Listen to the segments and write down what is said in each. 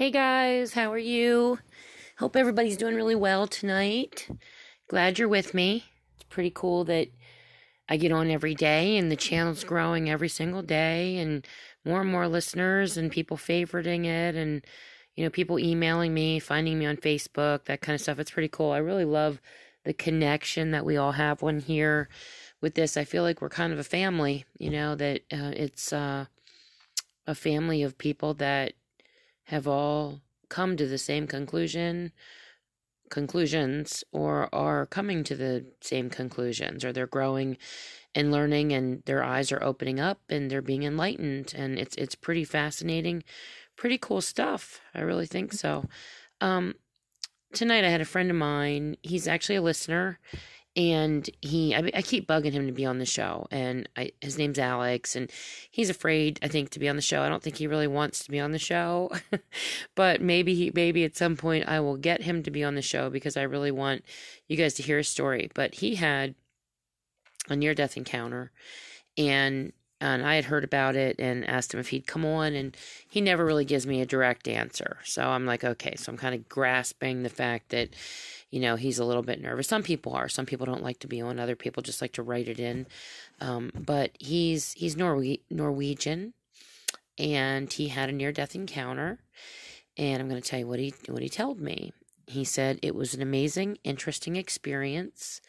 Hey guys, how are you? Hope everybody's doing really well tonight. Glad you're with me. It's pretty cool that I get on every day and the channel's growing every single day and more and more listeners and people favoriting it and you know people emailing me, finding me on Facebook, that kind of stuff. It's pretty cool. I really love the connection that we all have one here with this. I feel like we're kind of a family, you know, that uh, it's uh, a family of people that have all come to the same conclusion conclusions or are coming to the same conclusions or they're growing and learning and their eyes are opening up and they're being enlightened and it's it's pretty fascinating pretty cool stuff. I really think so. Um tonight i had a friend of mine he's actually a listener and he I, I, keep bugging him to be on the show and I, his name's alex and he's afraid i think to be on the show. I don't think he really wants to be on the show but maybe he maybe at some point i will get him to be on the show because i really want you guys to hear his story. But he had a near death encounter and and I had heard about it and asked him if he'd come on, and he never really gives me a direct answer. So I'm like, okay, so I'm kind of grasping the fact that you know, he's a little bit nervous. Some people are. Some people don't like to be on. Other people just like to write it in. Um, but he's he's Norwe- Norwegian, and he had a near death encounter. And I'm going to tell you what he what he told me. He said it was an amazing, interesting experience.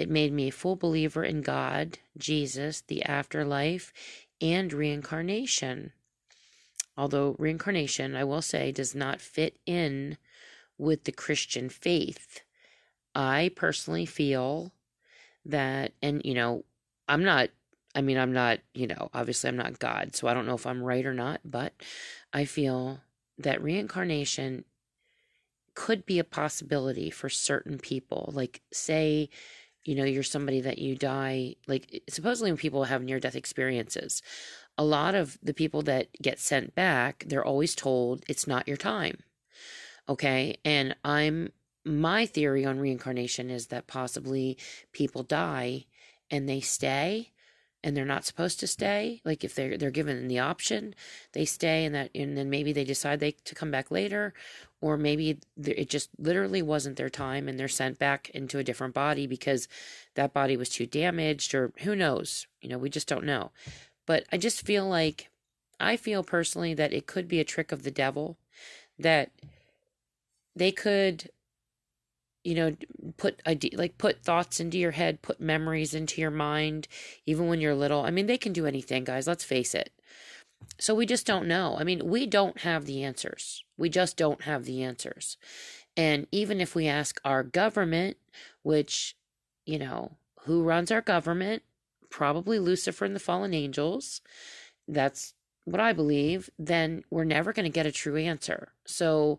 It made me a full believer in God, Jesus, the afterlife, and reincarnation. Although reincarnation, I will say, does not fit in with the Christian faith. I personally feel that, and you know, I'm not, I mean, I'm not, you know, obviously I'm not God, so I don't know if I'm right or not, but I feel that reincarnation could be a possibility for certain people. Like, say, you know, you're somebody that you die, like, supposedly when people have near death experiences, a lot of the people that get sent back, they're always told it's not your time Okay. And I'm, my theory on reincarnation is that possibly people die and they stay and they're not supposed to stay like if they're they're given the option they stay and that and then maybe they decide they to come back later or maybe it just literally wasn't their time and they're sent back into a different body because that body was too damaged or who knows you know we just don't know. But i just feel like i feel personally that it could be a trick of the devil that they could you know put like put thoughts into your head put memories into your mind even when you're little. I mean they can do anything guys let's face it so we just don't know. I mean we don't have the answers. We just don't have the answers. And even if we ask our government which you know who runs our government? Probably lucifer and the fallen angels. That's what i believe. Then we're never going to get a true answer. So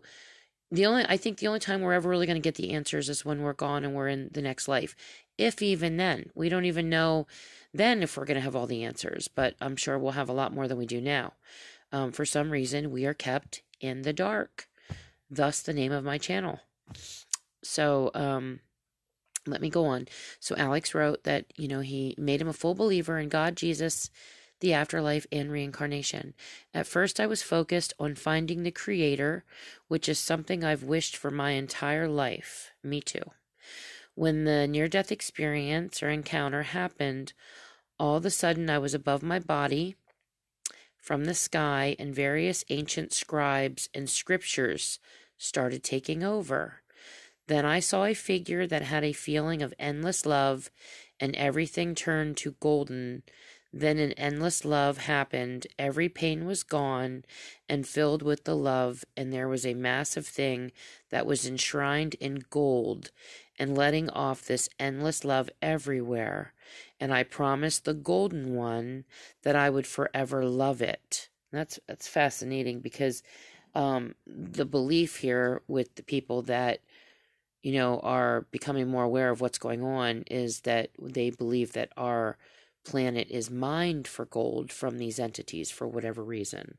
the only I think the only time we're ever really going to get the answers is when we're gone and we're in the next life. If even then, we don't even know then if we're going to have all the answers, but I'm sure we'll have a lot more than we do now. Um, for some reason, we are kept in the dark. Thus, the name of my channel. So, um, let me go on. So, Alex wrote that, you know, he made him a full believer in God, Jesus, the afterlife, and reincarnation. At first, I was focused on finding the Creator, which is something I've wished for my entire life. Me too. When the near death experience or encounter happened, all of a sudden I was above my body from the sky, and various ancient scribes and scriptures started taking over. Then I saw a figure that had a feeling of endless love, and everything turned to golden then an endless love happened. Every pain was gone and filled with the love, and there was a massive thing that was enshrined in gold and letting off this endless love everywhere. And I promised the golden one that I would forever love it. That's that's fascinating because um, the belief here with the people that you know are becoming more aware of what's going on is that they believe that our planet is mined for gold from these entities for whatever reason.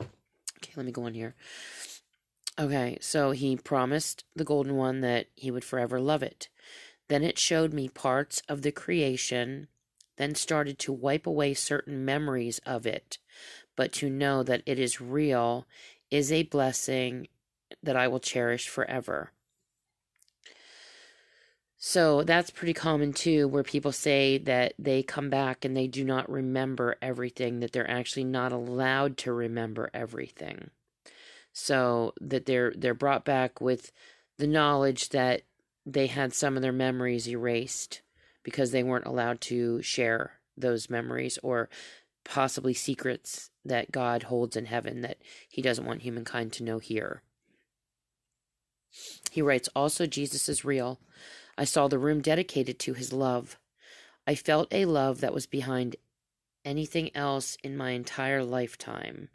Okay, let me go on here. Okay, so he promised the golden one that he would forever love it. Then it showed me parts of the creation, then started to wipe away certain memories of it. but to know that it is real is a blessing that I will cherish forever. So that's pretty common too, where people say that they come back and they do not remember everything, that they're actually not allowed to remember everything. So that they're they're brought back with the knowledge that they had some of their memories erased because they weren't allowed to share those memories or possibly secrets that God holds in heaven that he doesn't want humankind to know here. He writes, Also, Jesus is real. I saw the room dedicated to his love. I felt a love that was behind anything else in my entire lifetime.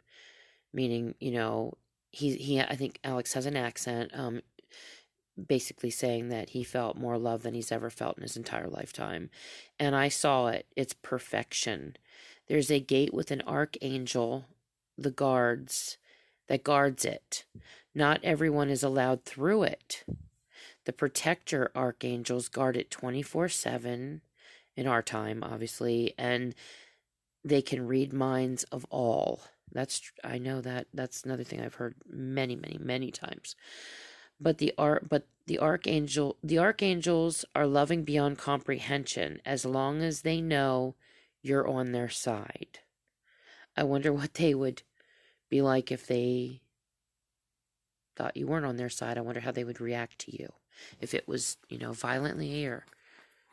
Meaning, you know, he he I think Alex has an accent, um, basically saying that he felt more love than he's ever felt in his entire lifetime. And I saw it. It's perfection. There's a gate with an archangel, the guards, that guards it. Not everyone is allowed through it. The protector archangels guard it 24 7 in our time, obviously, and they can read minds of all. That's I know that that's another thing I've heard many, many, many times. But the art, but the archangel, the archangels are loving beyond comprehension as long as they know you're on their side. I wonder what they would be like if they thought you weren't on their side. I wonder how they would react to you if it was, you know, violently or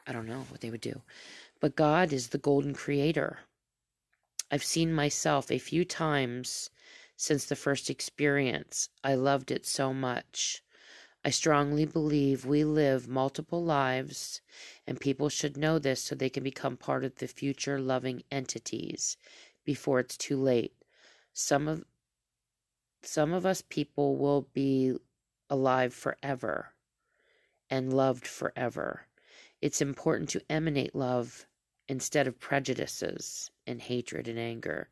I don't know what they would do. But God is the golden creator. I've seen myself a few times since the first experience. I loved it so much. I strongly believe we live multiple lives, and people should know this so they can become part of the future loving entities before it's too late. Some of some of us people will be alive forever and loved forever. It's important to emanate love instead of prejudices and hatred and anger.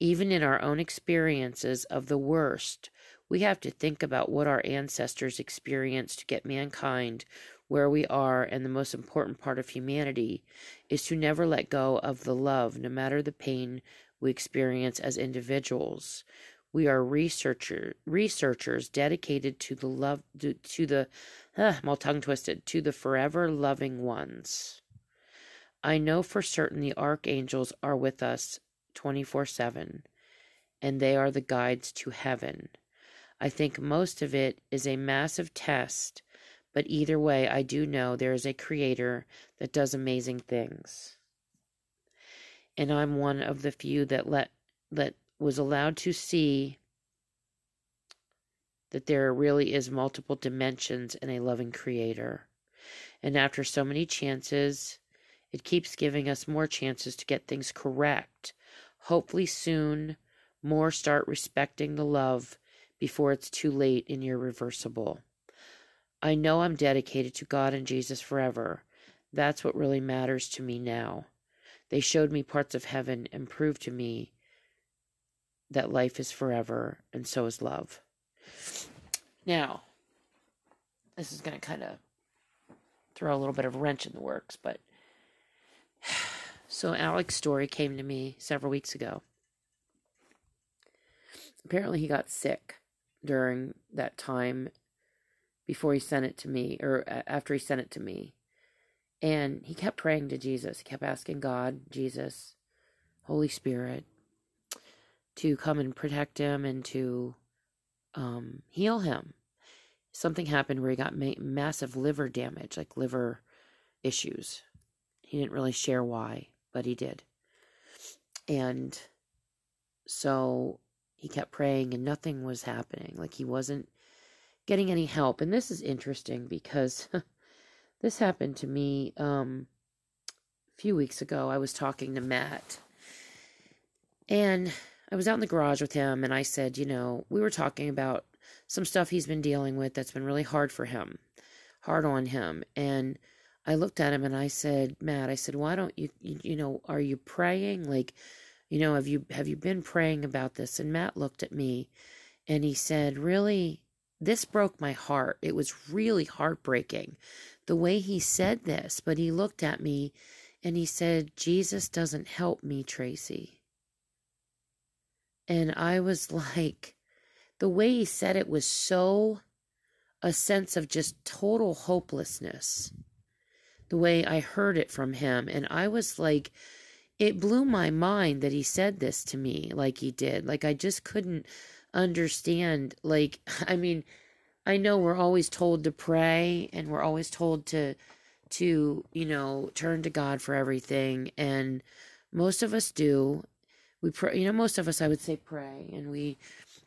Even in our own experiences of the worst, we have to think about what our ancestors experienced to get mankind where we are, and the most important part of humanity is to never let go of the love, no matter the pain we experience as individuals. We are researcher researchers dedicated to the love to, to the uh, I'm all tongue twisted to the forever loving ones. I know for certain the archangels are with us 24 7, and they are the guides to heaven. I think most of it is a massive test, but either way, I do know there is a creator that does amazing things. And I'm one of the few that let that was allowed to see that there really is multiple dimensions in a loving creator. And after so many chances, it keeps giving us more chances to get things correct. Hopefully, soon, more start respecting the love before it's too late and irreversible. I know I'm dedicated to God and Jesus forever. That's what really matters to me now. They showed me parts of heaven and proved to me that life is forever, and so is love. Now, this is going to kind of throw a little bit of wrench in the works, but so Alex's story came to me several weeks ago. Apparently, he got sick during that time before he sent it to me, or uh, after he sent it to me. And he kept praying to Jesus. He kept asking God, Jesus, Holy Spirit, to come and protect him and to um, heal him. Something happened where he got ma- massive liver damage, like liver issues. He didn't really share why, but he did. And so he kept praying and nothing was happening. Like he wasn't getting any help. And this is interesting because this happened to me um, a few weeks ago. I was talking to Matt and I was out in the garage with him and I said, you know, we were talking about some stuff he's been dealing with that's been really hard for him, hard on him. And I looked at him and I said, Matt, I said, why don't you, you, you know, are you praying? Like, you know, have you, have you been praying about this? And Matt looked at me and he said, really, this broke my heart. It was really heartbreaking the way he said this, but he looked at me and he said, Jesus doesn't help me, Tracy. And I was like, the way he said it was so a sense of just total hopelessness. The way I heard it from him. And I was like, it blew my mind that he said this to me like he did. Like, I just couldn't understand. Like, I mean, I know we're always told to pray and we're always told to, to, you know, turn to God for everything. And most of us do. We pray, you know, most of us, I would say, pray and we,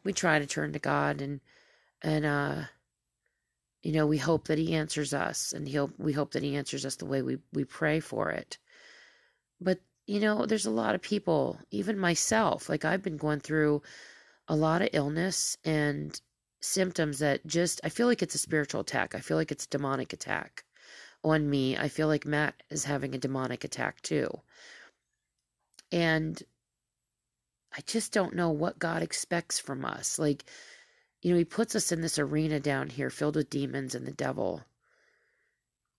we try to turn to God and, and, uh, you know, we hope that he answers us and he'll we hope that he answers us the way we, we pray for it. But, you know, there's a lot of people, even myself, like I've been going through a lot of illness and symptoms that just, I feel like it's a spiritual attack. I feel like it's a demonic attack on me. I feel like Matt is having a demonic attack too. And I just don't know what God expects from us. Like, you know, He puts us in this arena down here filled with demons and the devil.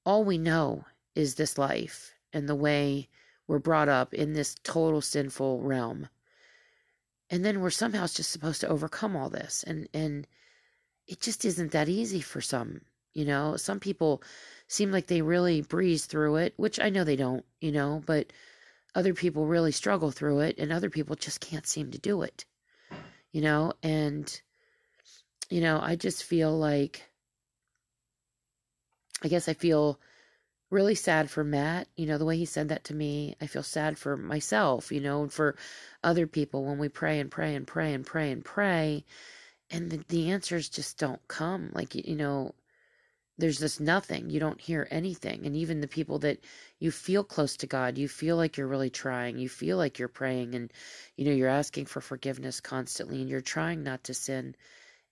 All we know is this life and the way we're brought up in this total sinful realm. And then we're somehow just supposed to overcome all this. And, and it just isn't that easy for some, you know. Some people seem like they really breeze through it, which I know they don't, you know, but other people really struggle through it and other people just can't seem to do it you know? And you know i just feel like i guess i feel really sad for matt you know the way he said that to me. I feel sad for myself you know and for other people when we pray and pray and pray and pray and pray and the, the answers just don't come like you know there's just nothing. You don't hear anything. And even the people that you feel close to God, you feel like you're really trying, you feel like you're praying and you know, you're asking for forgiveness constantly and you're trying not to sin.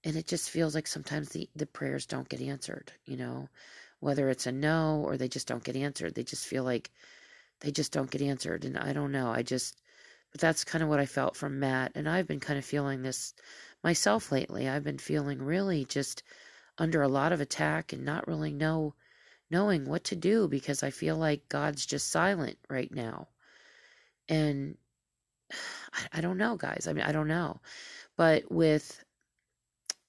And it just feels like sometimes the, the prayers don't get answered, you know, whether it's a no or they just don't get answered. They just feel like they just don't get answered. And I don't know. I just, but that's kind of what I felt from Matt. And I've been kind of feeling this myself lately. I've been feeling really just under a lot of attack and not really know knowing what to do because I feel like God's just silent right now. And I, I don't know, guys. I mean, I don't know. But with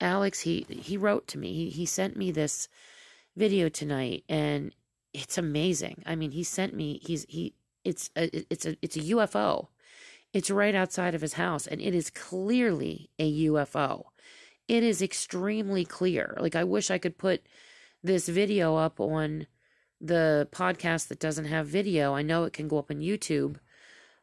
Alex, he he wrote to me. He he sent me this video tonight and it's amazing. I mean, he sent me he's he it's a it's a it's a UFO. It's right outside of his house and it is clearly a UFO it is extremely clear. Like, I wish I could put this video up on the podcast that doesn't have video. I know it can go up on YouTube.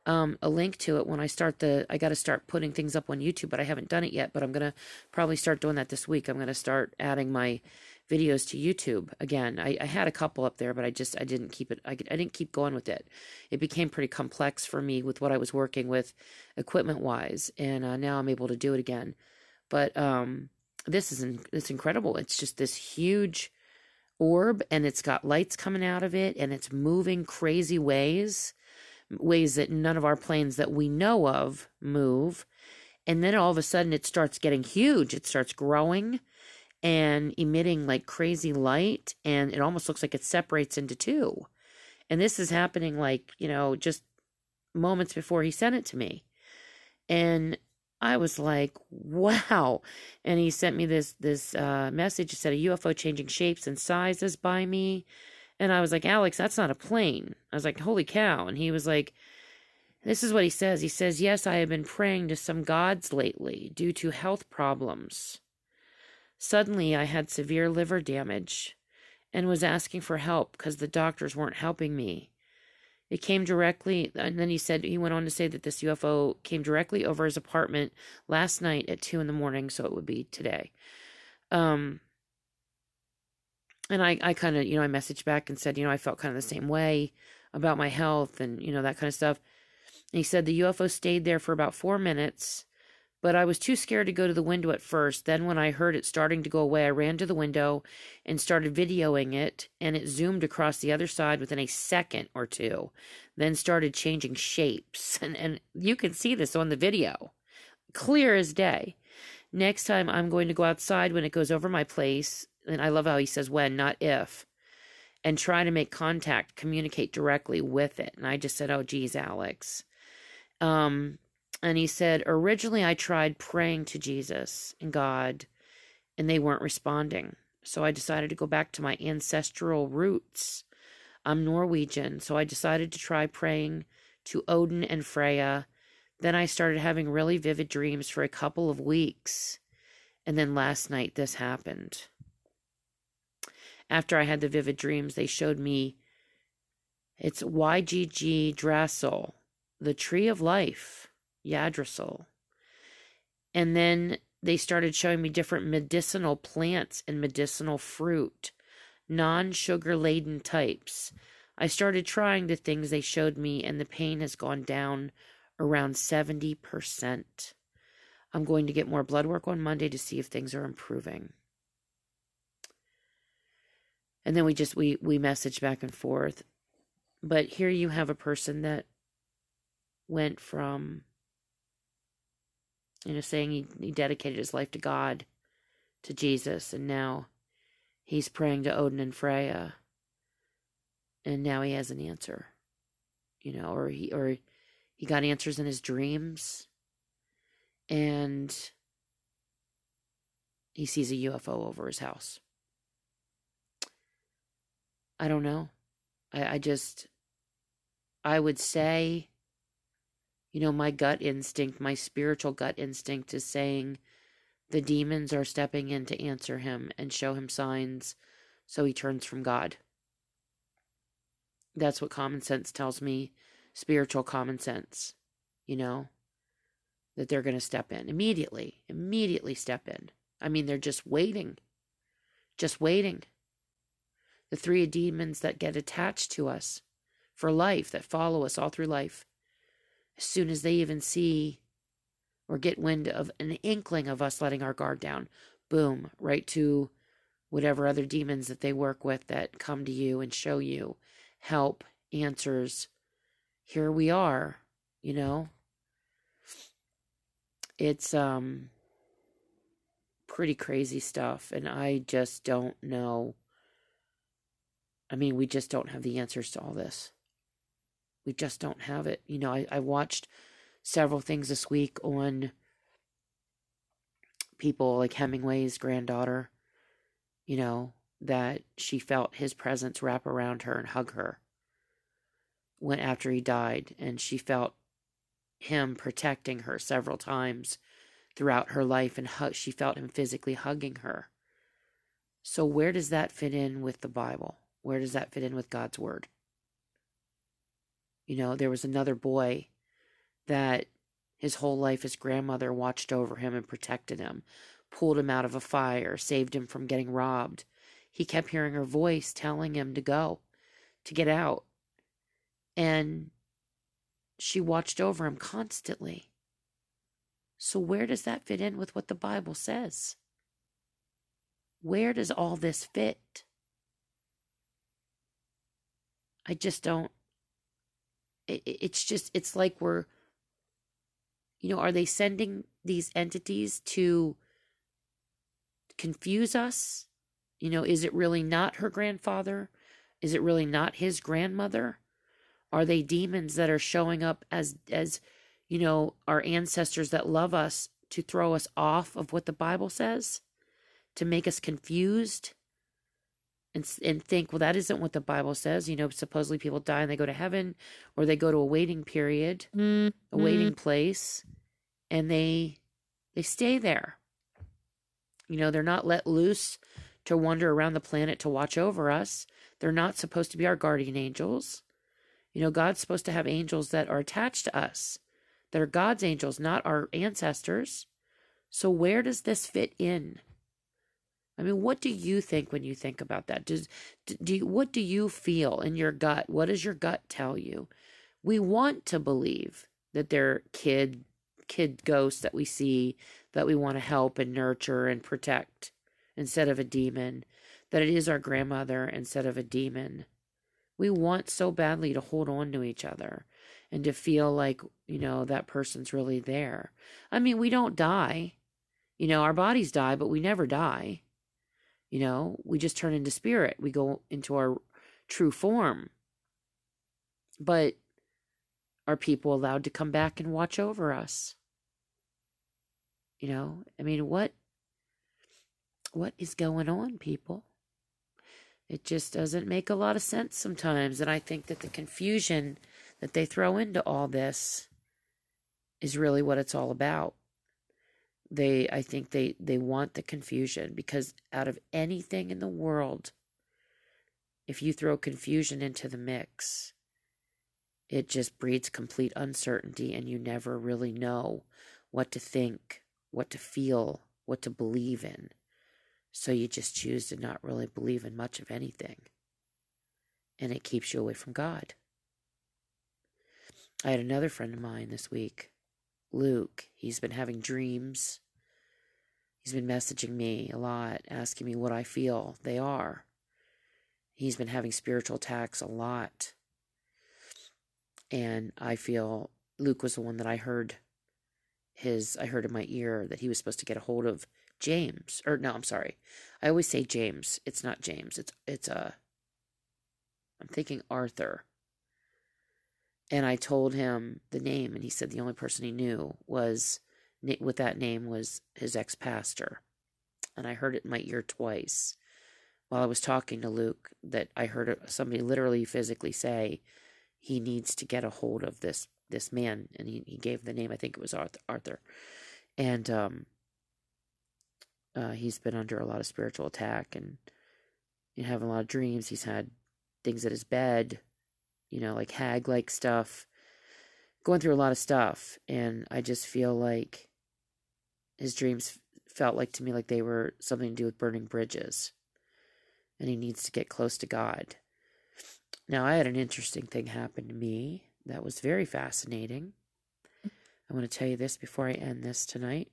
Um, a link to it when I start the. I got to start putting things up on YouTube, but I haven't done it yet. But I'm gonna probably start doing that this week. I'm gonna start adding my videos to YouTube again. I, I had a couple up there, but I just I didn't keep it. I, I didn't keep going with it. It became pretty complex for me with what I was working with, equipment wise, and uh, now I'm able to do it again. But um, this is in, it's incredible. It's just this huge orb, and it's got lights coming out of it, and it's moving crazy ways, ways that none of our planes that we know of move. And then all of a sudden, it starts getting huge. It starts growing and emitting like crazy light, and it almost looks like it separates into two. And this is happening like, you know, just moments before he sent it to me. And I was like, wow. And he sent me this this uh, message. It said a UFO changing shapes and sizes by me. And I was like, Alex, that's not a plane. I was like, holy cow. And he was like, this is what he says. He says, Yes, I have been praying to some gods lately due to health problems. Suddenly, I had severe liver damage and was asking for help because the doctors weren't helping me. It came directly, and then he said, he went on to say that this UFO came directly over his apartment last night at two in the morning, so it would be today. Um, and I, I kind of, you know, I messaged back and said, you know, I felt kind of the same way about my health and, you know, that kind of stuff. And he said the UFO stayed there for about four minutes but I was too scared to go to the window at first. Then, when I heard it starting to go away, I ran to the window and started videoing it, and it zoomed across the other side within a second or two, then started changing shapes. And, and you can see this on the video, clear as day. Next time, I'm going to go outside when it goes over my place, and I love how he says when, not if, and try to make contact, communicate directly with it. And I just said, Oh, geez, Alex. Um, And he said, Originally, I tried praying to Jesus and God, and they weren't responding. So I decided to go back to my ancestral roots. I'm Norwegian, so I decided to try praying to Odin and Freya. Then I started having really vivid dreams for a couple of weeks. And then last night, this happened. After I had the vivid dreams, they showed me it's YGG Drasil, the tree of life, Yggdrasil. And then they started showing me different medicinal plants and medicinal fruit, non sugar laden types. I started trying the things they showed me, and the pain has gone down around 70%. I'm going to get more blood work on Monday to see if things are improving. And then we just we we message back and forth. But here you have a person that went from you know saying he, he dedicated his life to God, to Jesus, and now he's praying to Odin and Freya. And now he has an answer. You know, or he or he got answers in his dreams and he sees a UFO over his house. I don't know. I, I just, I would say, you know, my gut instinct, my spiritual gut instinct is saying the demons are stepping in to answer him and show him signs so he turns from God. That's what common sense tells me, spiritual common sense, you know, that they're going to step in immediately, immediately step in. I mean, they're just waiting, just waiting the three demons that get attached to us for life, that follow us all through life, as soon as they even see or get wind of an inkling of us letting our guard down, boom, right to whatever other demons that they work with that come to you and show you help, answers. Here we are, you know. It's um pretty crazy stuff and I just don't know I mean, we just don't have the answers to all this. We just don't have it. You know, I, I watched several things this week on people like Hemingway's granddaughter, you know, that she felt his presence wrap around her and hug her when after he died and she felt him protecting her several times throughout her life and she felt him physically hugging her. So where does that fit in with the Bible? Where does that fit in with God's word? You know, there was another boy that his whole life his grandmother watched over him and protected him, pulled him out of a fire, saved him from getting robbed. He kept hearing her voice telling him to go, to get out. And she watched over him constantly. So, where does that fit in with what the Bible says? Where does all this fit? I just don't. It, it's just, it's like we're, you know, are they sending these entities to confuse us? You know, is it really not her grandfather? Is it really not his grandmother? Are they demons that are showing up as, as, you know, our ancestors that love us to throw us off of what the Bible says? To make us confused? And and think, well, that isn't what the Bible says. You know, supposedly people die and they go to heaven, or they go to a waiting period, mm-hmm. a waiting place, and they they stay there. You know, they're not let loose to wander around the planet to watch over us. They're not supposed to be our guardian angels. You know, God's supposed to have angels that are attached to us, that are God's angels, not our ancestors. So, where does this fit in? I mean, what do you think when you think about that? Does do you, what do you feel in your gut? What does your gut tell you? We want to believe that they're kid kid ghosts that we see that we want to help and nurture and protect instead of a demon, that it is our grandmother instead of a demon. We want so badly to hold on to each other and to feel like, you know, that person's really there. I mean, we don't die. You know, our bodies die, but we never die. You know, we just turn into spirit. We go into our true form. But are people allowed to come back and watch over us? You know, I mean, what what is going on, people? It just doesn't make a lot of sense sometimes, and I think that the confusion that they throw into all this is really what it's all about. They I think they they want the confusion because out of anything in the world if you throw confusion into the mix, it just breeds complete uncertainty and you never really know what to think, what to feel, what to believe in. So you just choose to not really believe in much of anything. And it keeps you away from God. I had another friend of mine this week, Luke. He's been having dreams. He's been messaging me a lot, asking me what I feel they are. He's been having spiritual attacks a lot. And I feel Luke was the one that I heard his I heard in my ear that he was supposed to get a hold of James. Or no, I'm sorry. I always say James. It's not James. It's it's a uh, I'm thinking Arthur. And I told him the name and he said the only person he knew was with that name was his ex-pastor. And I heard it in my ear twice while I was talking to Luke that I heard somebody literally physically say he needs to get a hold of this this man. And he, he gave the name. I think it was Arthur Arthur. And um uh, he's been under a lot of spiritual attack and you having a lot of dreams. He's had things at his bed you know like hag like stuff going through a lot of stuff and I just feel like his dreams felt like to me like they were something to do with burning bridges and he needs to get close to God. Now, I had an interesting thing happen to me that was very fascinating. I want to tell you this before I end this tonight.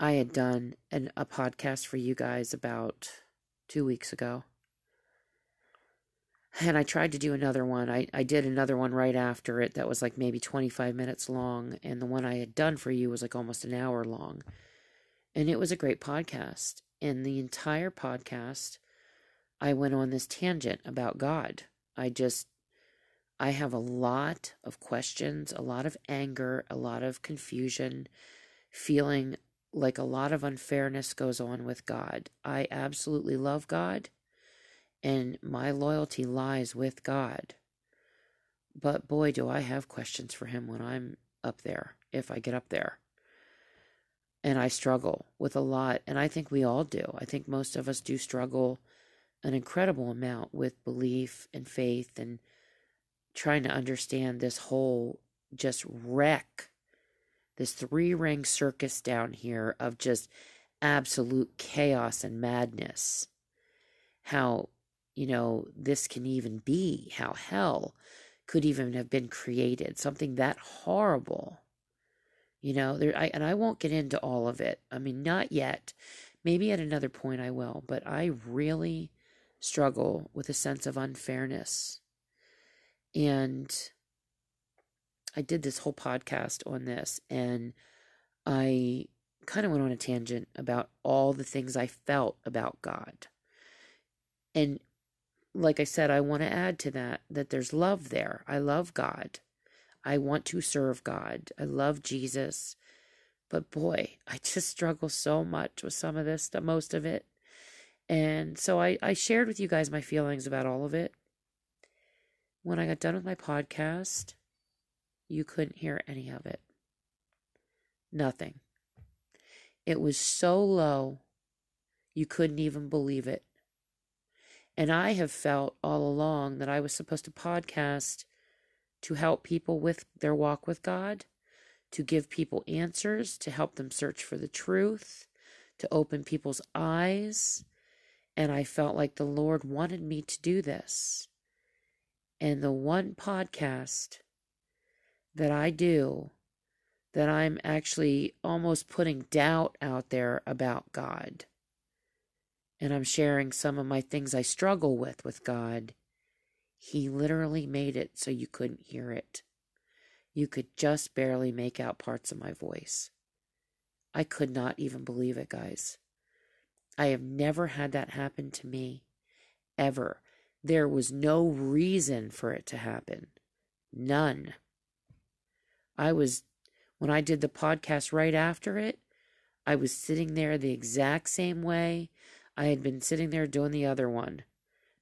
I had done an, a podcast for you guys about two weeks ago. And I tried to do another one. I, I did another one right after it that was like maybe 25 minutes long. And the one I had done for you was like almost an hour long. And it was a great podcast in the entire podcast, I went on this tangent about God. I just, I have a lot of questions, a lot of anger, a lot of confusion, feeling like a lot of unfairness goes on with God. I absolutely love God, and my loyalty lies with God. But boy, do I have questions for Him when I'm up there, if I get up there and I struggle with a lot. And I think we all do. I think most of us do struggle an incredible amount with belief and faith and trying to understand this whole just wreck, this three ring circus down here of just absolute chaos and madness. How, you know, this can even be, how hell could even have been created, something that horrible you know, there I and I won't get into all of it. I mean, not yet. Maybe at another point I will, but I really struggle with a sense of unfairness. And I did this whole podcast on this and I kind of went on a tangent about all the things I felt about God. And like I said, I want to add to that that there's love there. I love God. I want to serve God. I love Jesus. But boy, I just struggle so much with some of this, the most of it. And so I, I shared with you guys my feelings about all of it. When I got done with my podcast, you couldn't hear any of it. Nothing. It was so low, you couldn't even believe it. And I have felt all along that I was supposed to podcast to help people with their walk with God, to give people answers, to help them search for the truth, to open people's eyes. And I felt like the Lord wanted me to do this. And the one podcast that I do that I'm actually almost putting doubt out there about God. And I'm sharing some of my things I struggle with with God he literally made it so you couldn't hear it. You could just barely make out parts of my voice. I could not even believe it, guys. I have never had that happen to me, ever. There was no reason for it to happen. None. I was, when I did the podcast right after it, I was sitting there the exact same way I had been sitting there doing the other one.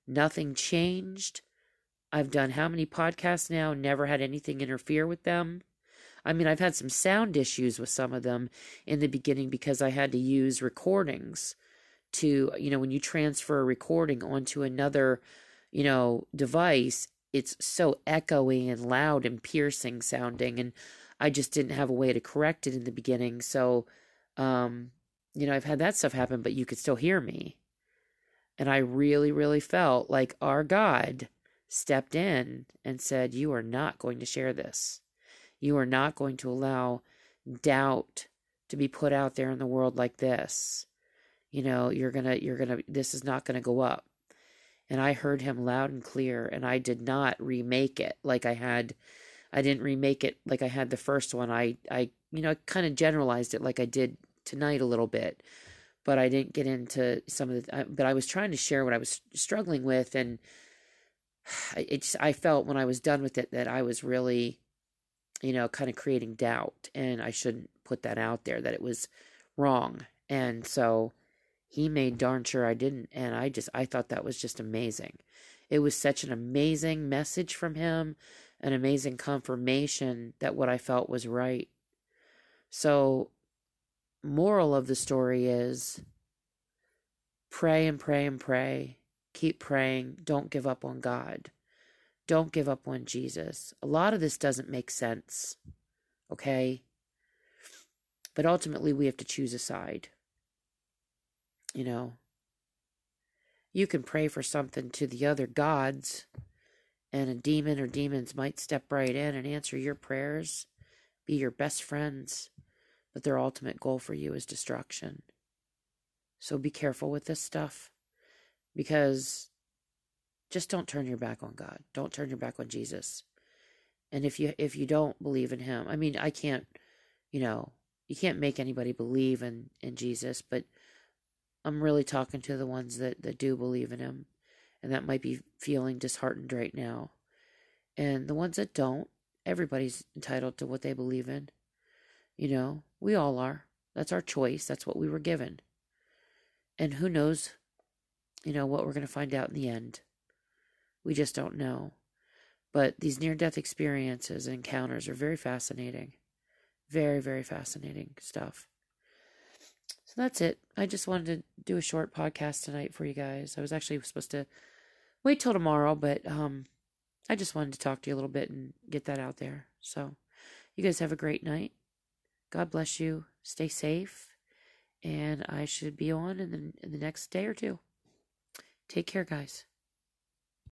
Nothing changed. I've done how many podcasts now, never had anything interfere with them. I mean, I've had some sound issues with some of them in the beginning because I had to use recordings to, you know, when you transfer a recording onto another, you know, device, it's so echoey and loud and piercing sounding. And I just didn't have a way to correct it in the beginning. So, um, you know, I've had that stuff happen, but you could still hear me. And I really, really felt like our God stepped in and said, You are not going to share this. You are not going to allow doubt to be put out there in the world like this. You know, you're going to, you're going to, this is not going to go up. And I heard him loud and clear, and I did not remake it like I had. I didn't remake it like I had the first one. I, I, you know, kind of generalized it like I did tonight a little bit, but I didn't get into some of the. But I was trying to share what I was struggling with, and it's. I felt when I was done with it that I was really you know, kind of creating doubt. And I shouldn't put that out there that it was wrong. And so he made darn sure I didn't. And I just, I thought that was just amazing. It was such an amazing message from him, an amazing confirmation that what I felt was right. So, moral of the story is pray and pray and pray. Keep praying. Don't give up on God. Don't give up on Jesus. A lot of this doesn't make sense, okay? But ultimately, we have to choose a side. You know, you can pray for something to the other gods, and a demon or demons might step right in and answer your prayers, be your best friends, but their ultimate goal for you is destruction. So be careful with this stuff because just don't turn your back on God. Don't turn your back on Jesus. And if you if you don't believe in him, I mean, I can't, you know, you can't make anybody believe in in Jesus, but I'm really talking to the ones that that do believe in him and that might be feeling disheartened right now. And the ones that don't, everybody's entitled to what they believe in. You know, we all are. That's our choice. That's what we were given. And who knows, you know, what we're going to find out in the end. We just don't know. But these near death experiences and encounters are very fascinating. Very, very fascinating stuff. So that's it. I just wanted to do a short podcast tonight for you guys. I was actually supposed to wait till tomorrow, but um I just wanted to talk to you a little bit and get that out there. So you guys have a great night. God bless you. Stay safe. And I should be on in the, in the next day or two. Take care, guys.